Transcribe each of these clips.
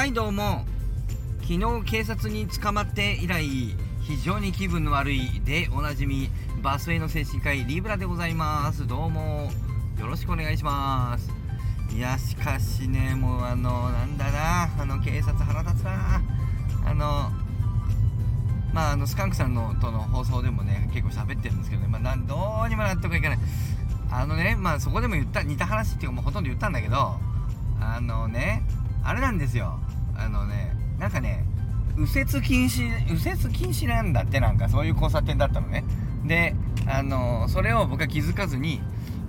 はいどうも。昨日警察に捕まって以来非常に気分の悪いでおなじみバスへの精神科医リブラでございます。どうも。よろしくお願いします。いやしかしねもうあのなんだな。あの警察腹立つな。あのまああのスカンクさんのとの放送でもね結構喋ってるんですけどね、まあ、どうにも納得いかない。あのねまあそこでも言った似た話っていうかもうほとんど言ったんだけどあのねあれなんですよ。あのねなんかね右折禁止右折禁止なんだってなんかそういう交差点だったのね。であのそれを僕は気づかずに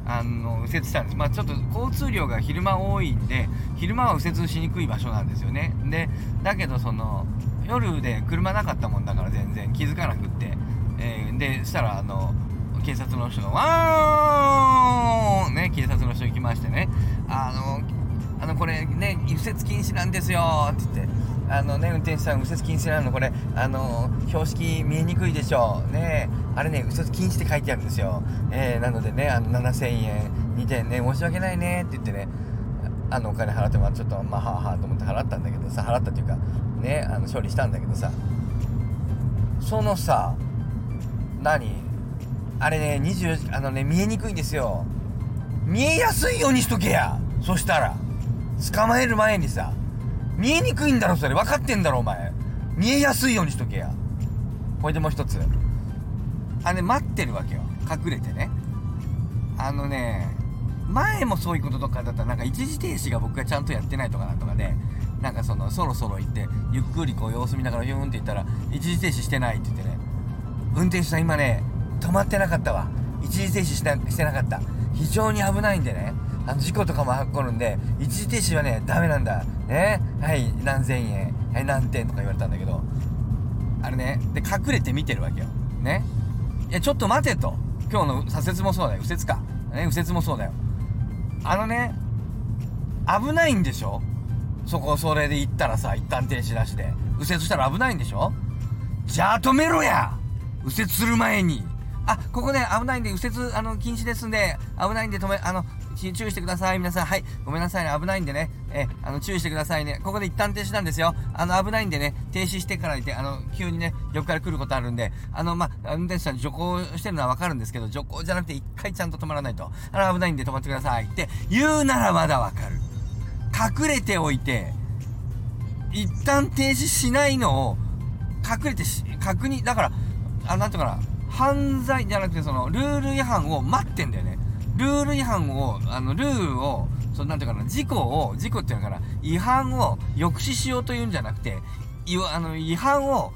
あの右折したんです。まあちょっと交通量が昼間多いんで昼間は右折しにくい場所なんですよね。でだけどその夜で車なかったもんだから全然気づかなくって、えー、でしたらあの警察の人が「わーん!」ね警察の人行きましてね。あのあのこれね右折禁止なんですよって言って。あのね運転手さん右折禁止なのこれあの標識見えにくいでしょう。ね。あれね右折禁止って書いてあるんですよ、えー、なのでねあの7000円。2点ね申し訳ないねって言ってねあのお金払ってもちょっとまあはあはあと思って払ったんだけどさ払ったっていうかねあの処理したんだけどさ。そのさ何？あれね24時あのね見えにくいんですよ。見えやすいようにしとけやそしたら。捕まえる前にさ見えにくいんだろそれ。分かってんだろお前。見えやすいようにしとけや。これでもう一つ。あれ待ってるわけよ。隠れてね。あのね前もそういうこととかだったらなんか一時停止が僕がちゃんとやってないとかなんとかでなんかそのそろそろ行ってゆっくりこう様子見ながらヒューンって言ったら一時停止してないって言ってね。運転手さん今ね止まってなかったわ。一時停止してなかった。非常に危ないんでね。あの事故とかも起こるんで一時停止はねダメなんだ。ね。はい何千円。はい何点とか言われたんだけど。あれねで隠れて見てるわけよ。ね。いやちょっと待てと。今日の左折もそうだよ。右折か。ね右折もそうだよ。あのね危ないんでしょ？そこそれで行ったらさ一旦停止なしで。右折したら危ないんでしょ？じゃあ止めろや！右折する前に。あここね危ないんで右折あの禁止ですんで危ないんで止めあの注意してください。皆さんはい。ごめんなさいね。危ないんでね。えあの注意してくださいね。ここで一旦停止なんですよ。あの危ないんでね。停止してからいてあの急にね横から来ることあるんで。あのまあ運転手さん徐行してるのはわかるんですけど徐行じゃなくて一回ちゃんと止まらないと。あの危ないんで止まってください。って言うならまだわかる。隠れておいて一旦停止しないのを隠れてし確認だからあなんとかな。犯罪じゃなくてそのルール違反を待ってんだよね。ルール違反をあのルールをそなんていうかな事故を事故っていうのかな違反を抑止しようというんじゃなくていわあの違反を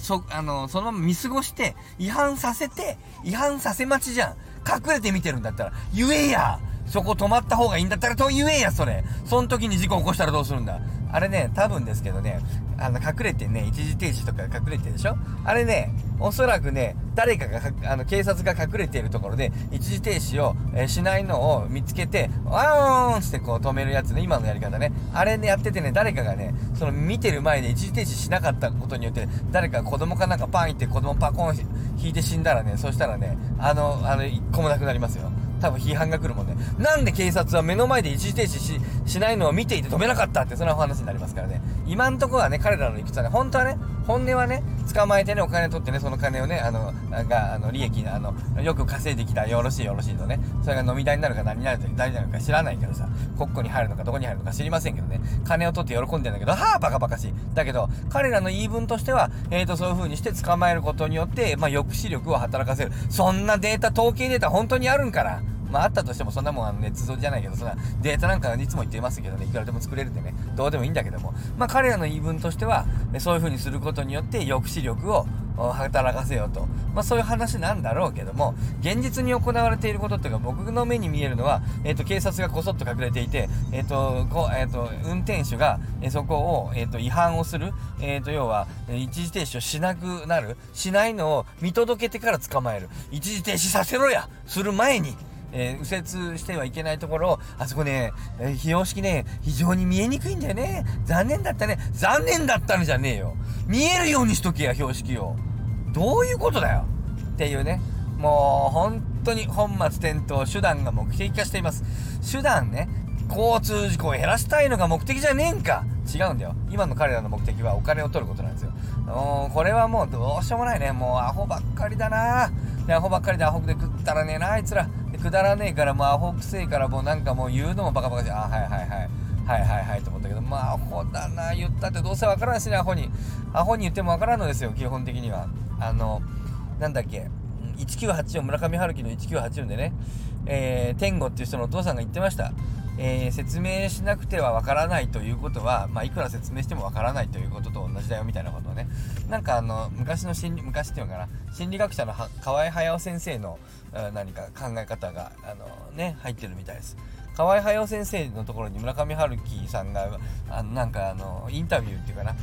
そあのそのまま見過ごして違反させて違反させ待ちじゃん隠れて見てるんだったら言えやそこ止まった方がいいんだったらと言えやそれその時に事故起こしたらどうするんだ。あれね多分ですけどねあの隠れてね一時停止とか隠れてでしょ？あれねおそらくね誰かがあの警察が隠れているところで一時停止を、えー、しないのを見つけてワーンってこう止めるやつね今のやり方ねあれねやっててね誰かがねその見てる前で一時停止しなかったことによって誰か子供かなんかパンいって子供パコン引いて死んだらねそしたらねあのあの一個もなくなりますよ多分批判が来るもんね。なんで警察は目の前で一時停止ししないのを見ていて止めなかったってそんなお話になりますからね。今んとこはね、彼らの理屈はね、本当はね、本音はね、捕まえてね、お金取ってね、その金をね、あの、が、あの、利益、あの、よく稼いできたよろしいよろしいとね、それが飲み代になるか何になるか大事なのか知らないけどさ、国庫に入るのかどこに入るのか知りませんけどね、金を取って喜んでんだけど、はぁ、バカバカしい。だけど、彼らの言い分としては、えーと、そういう風にして捕まえることによって、まあ、抑止力を働かせる。そんなデータ、統計データ本当にあるんから。まあ、あったとしてもそんなもんあの捏造じゃないけど、そんなデータなんかいつも言ってますけどね、いくらでも作れるんでね、どうでもいいんだけども、まあ、彼らの言い分としては、そういう風にすることによって抑止力を働かせようと。まあ、そういう話なんだろうけども、現実に行われていることっていうか、僕の目に見えるのは、えっ、ー、と、警察がこそっと隠れていて、えっ、ー、と、こえっ、ー、と、運転手が、えそこを、えっ、と、違反をする、えっ、と、要は、一時停止をしなくなる、しないのを見届けてから捕まえる。一時停止させろやする前に、えー、右折してはいけないところを、あそこね、えー、標識ね、非常に見えにくいんだよね。残念だったね。残念だったのじゃねえよ。見えるようにしとけや、標識を。どういうことだよ。っていうね。もう、本当に本末転倒、手段が目的化しています。手段ね、交通事故を減らしたいのが目的じゃねえんか。違うんだよ今の彼らの目的はお金を取ることなんですよこれはもうどうしようもないねもうアホばっかりだなでアホばっかりでアホで食ったらねえなあいつらくだらねえからもうアホくせえからもうなんかもう言うのもバカバカしい。あはいはいはい。はいはいはいと思ったけどまあアホだな言ったってどうせわからんしねアホに。アホに言ってもわからんのですよ基本的には。あのなんだっけ。1984村上春樹の1984でね、えー、天狗っていう人のお父さんが言ってました。えー、説明しなくてはわからないということは、まあ、いくら説明してもわからないということと同じだよみたいなことをね。なんかあの昔の心理昔っていうのかな。心理学者の河合隼先生の何か考え方があの、ね、入ってるみたいです。河合隼先生のところに村上春樹さんがあのなんかあのインタビューっていうかな。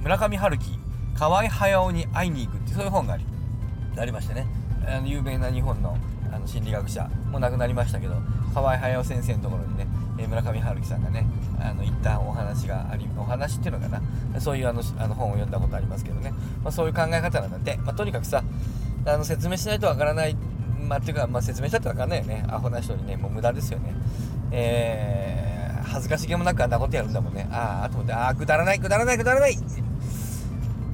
村上春樹河合隼に会いに行くってそういう本がありありましてね。あの有名な日本のあの心理学者もう亡くなりましたけど河合隼先生のところにね、村上春樹さんがねあの一旦お話がありお話っていうのかな。そういうあのあの本を読んだことありますけどね、まあ、そういう考え方なんだって、まあ、とにかくさあの説明しないとわからない。まあ、っていうか、まあ、説明したってわかんないよね。アホな人にねもう無駄ですよね。えー、恥ずかしげもなくあんなことやるんだもんね。ああと思ってああくだらないくだらないくだらない。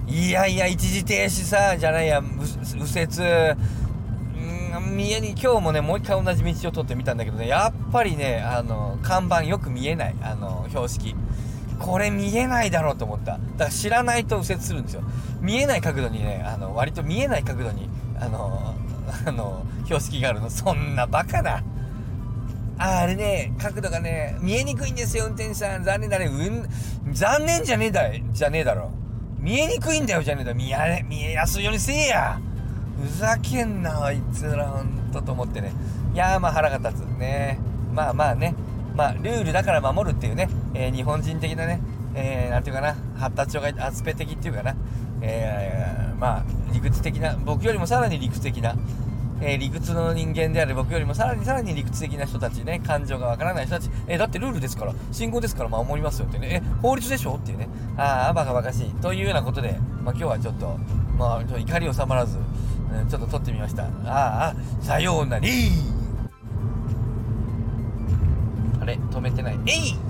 いやいや一時停止さじゃないや右折見えに今日もねもう一回同じ道を通ってみたんだけどねやっぱりねあの看板よく見えないあの標識。これ見えないだろうと思った。だから知らないと右折するんですよ。見えない角度にねあの割と見えない角度にあの あの標識があるの。そんなバカな。ああれね角度がね見えにくいんですよ運転手さん。残念だね。うん残念じゃねえだじゃねえだろ。見えにくいんだよじゃねえだ見え見えやすいようにせえや。ふざけんなあいつらほんとと思ってね。いやーまあ腹が立つ。ね。まあまあね。まあルールだから守るっていうね、えー、日本人的なね。えー、なんていうかな。発達障害アスペ的っていうかな。えー、まあ理屈的な。僕よりもさらに理屈的な。えー、理屈の人間である僕よりもさらにさらに理屈的な人たちね、感情がわからない人たち、えー、だってルールですから、信号ですから、守りますよってね、え、法律でしょっていうね、ああ、バカバカしい。というようなことで、まあ今日はちょっと、まあ、怒り収まらず、うん、ちょっと撮ってみました。ああさようなりあれ止めてない。えい。